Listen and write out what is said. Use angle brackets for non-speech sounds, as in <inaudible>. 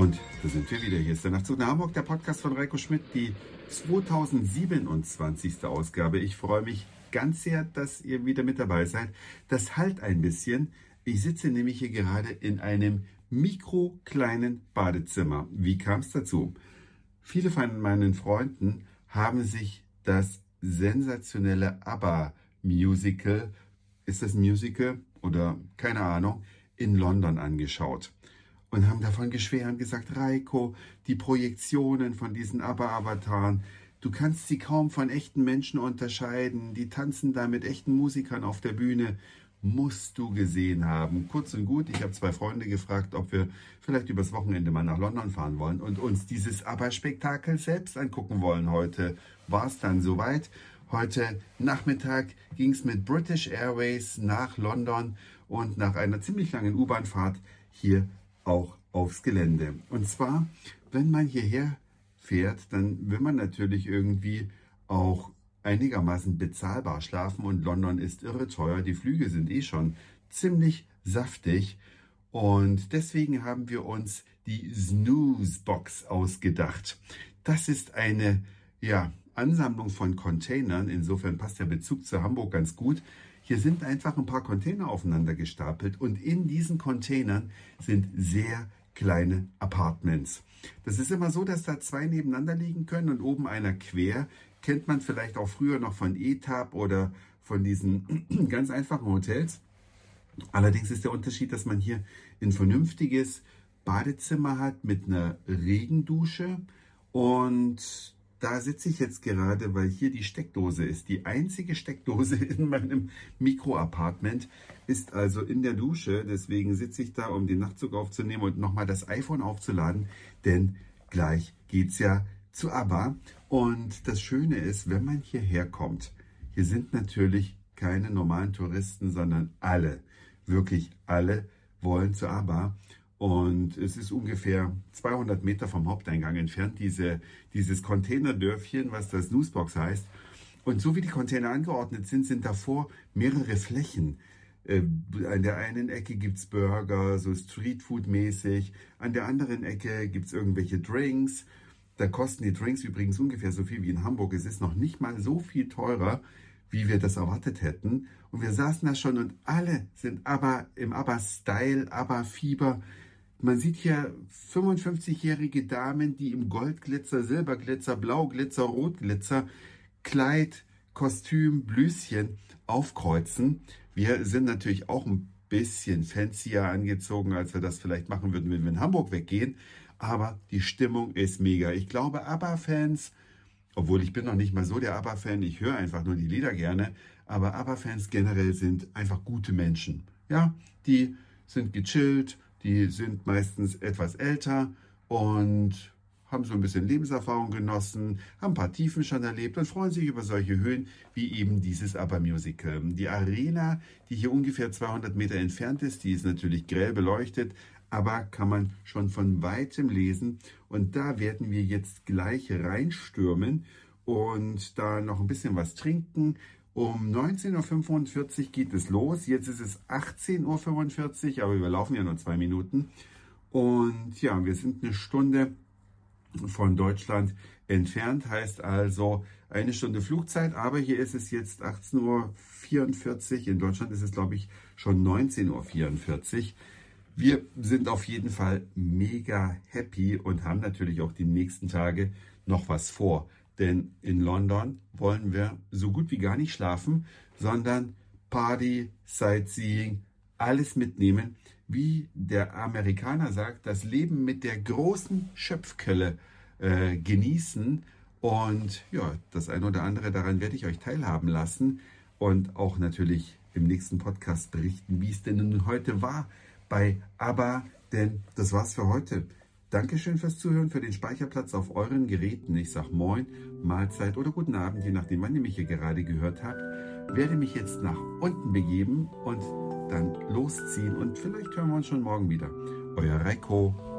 Da sind wir wieder. Hier ist der Nachtzug nach Hamburg, der Podcast von Reiko Schmidt, die 2027. Ausgabe. Ich freue mich ganz sehr, dass ihr wieder mit dabei seid. Das halt ein bisschen. Ich sitze nämlich hier gerade in einem mikrokleinen Badezimmer. Wie kam es dazu? Viele von meinen Freunden haben sich das sensationelle ABBA-Musical, ist das ein Musical oder keine Ahnung, in London angeschaut und haben davon geschwärmt, gesagt, Reiko, die Projektionen von diesen ABBA-Avataren, du kannst sie kaum von echten Menschen unterscheiden, die tanzen da mit echten Musikern auf der Bühne, musst du gesehen haben. Kurz und gut, ich habe zwei Freunde gefragt, ob wir vielleicht übers Wochenende mal nach London fahren wollen und uns dieses ABBA-Spektakel selbst angucken wollen. Heute war es dann soweit. Heute Nachmittag ging es mit British Airways nach London und nach einer ziemlich langen U-Bahn-Fahrt hier auch aufs Gelände. Und zwar, wenn man hierher fährt, dann will man natürlich irgendwie auch einigermaßen bezahlbar schlafen und London ist irre teuer. Die Flüge sind eh schon ziemlich saftig und deswegen haben wir uns die Snooze Box ausgedacht. Das ist eine ja, Ansammlung von Containern. Insofern passt der Bezug zu Hamburg ganz gut. Hier sind einfach ein paar Container aufeinander gestapelt und in diesen Containern sind sehr kleine Apartments. Das ist immer so, dass da zwei nebeneinander liegen können und oben einer quer. Kennt man vielleicht auch früher noch von ETAP oder von diesen <clears throat> ganz einfachen Hotels. Allerdings ist der Unterschied, dass man hier ein vernünftiges Badezimmer hat mit einer Regendusche und da sitze ich jetzt gerade, weil hier die Steckdose ist. Die einzige Steckdose <laughs> in meinem Mikroapartment ist also in der Dusche. Deswegen sitze ich da, um den Nachtzug aufzunehmen und nochmal das iPhone aufzuladen. Denn gleich geht's ja zu ABBA. Und das Schöne ist, wenn man hierher kommt, hier sind natürlich keine normalen Touristen, sondern alle, wirklich alle wollen zu ABBA. Und es ist ungefähr 200 Meter vom Haupteingang entfernt, diese, dieses Containerdörfchen, was das Newsbox heißt. Und so wie die Container angeordnet sind, sind davor mehrere Flächen. Äh, an der einen Ecke gibt's Burger, so Streetfood-mäßig. An der anderen Ecke gibt's irgendwelche Drinks. Da kosten die Drinks übrigens ungefähr so viel wie in Hamburg. Es ist noch nicht mal so viel teurer, wie wir das erwartet hätten. Und wir saßen da schon und alle sind aber im Aber-Style, Aber-Fieber. Man sieht hier 55-jährige Damen, die im Goldglitzer, Silberglitzer, Blauglitzer, Rotglitzer, Kleid, Kostüm, Blüschen aufkreuzen. Wir sind natürlich auch ein bisschen fancier angezogen, als wir das vielleicht machen würden, wenn wir in Hamburg weggehen. Aber die Stimmung ist mega. Ich glaube, ABBA-Fans, obwohl ich bin noch nicht mal so der ABBA-Fan, ich höre einfach nur die Lieder gerne, aber ABBA-Fans generell sind einfach gute Menschen. Ja, die sind gechillt, die sind meistens etwas älter und haben so ein bisschen Lebenserfahrung genossen, haben ein paar Tiefen schon erlebt und freuen sich über solche Höhen wie eben dieses ABBA-Musical. Die Arena, die hier ungefähr 200 Meter entfernt ist, die ist natürlich grell beleuchtet, aber kann man schon von weitem lesen. Und da werden wir jetzt gleich reinstürmen und da noch ein bisschen was trinken, um 19.45 Uhr geht es los. Jetzt ist es 18.45 Uhr, aber wir laufen ja nur zwei Minuten. Und ja, wir sind eine Stunde von Deutschland entfernt, heißt also eine Stunde Flugzeit, aber hier ist es jetzt 18.44 Uhr. In Deutschland ist es, glaube ich, schon 19.44 Uhr. Wir sind auf jeden Fall mega happy und haben natürlich auch die nächsten Tage noch was vor. Denn in London wollen wir so gut wie gar nicht schlafen, sondern Party, Sightseeing, alles mitnehmen. Wie der Amerikaner sagt, das Leben mit der großen Schöpfkelle äh, genießen. Und ja, das eine oder andere daran werde ich euch teilhaben lassen und auch natürlich im nächsten Podcast berichten, wie es denn nun heute war bei ABBA. Denn das war's für heute. Dankeschön fürs Zuhören, für den Speicherplatz auf euren Geräten. Ich sag Moin, Mahlzeit oder guten Abend, je nachdem, wann ihr mich hier gerade gehört habt. Werde mich jetzt nach unten begeben und dann losziehen und vielleicht hören wir uns schon morgen wieder. Euer Reiko.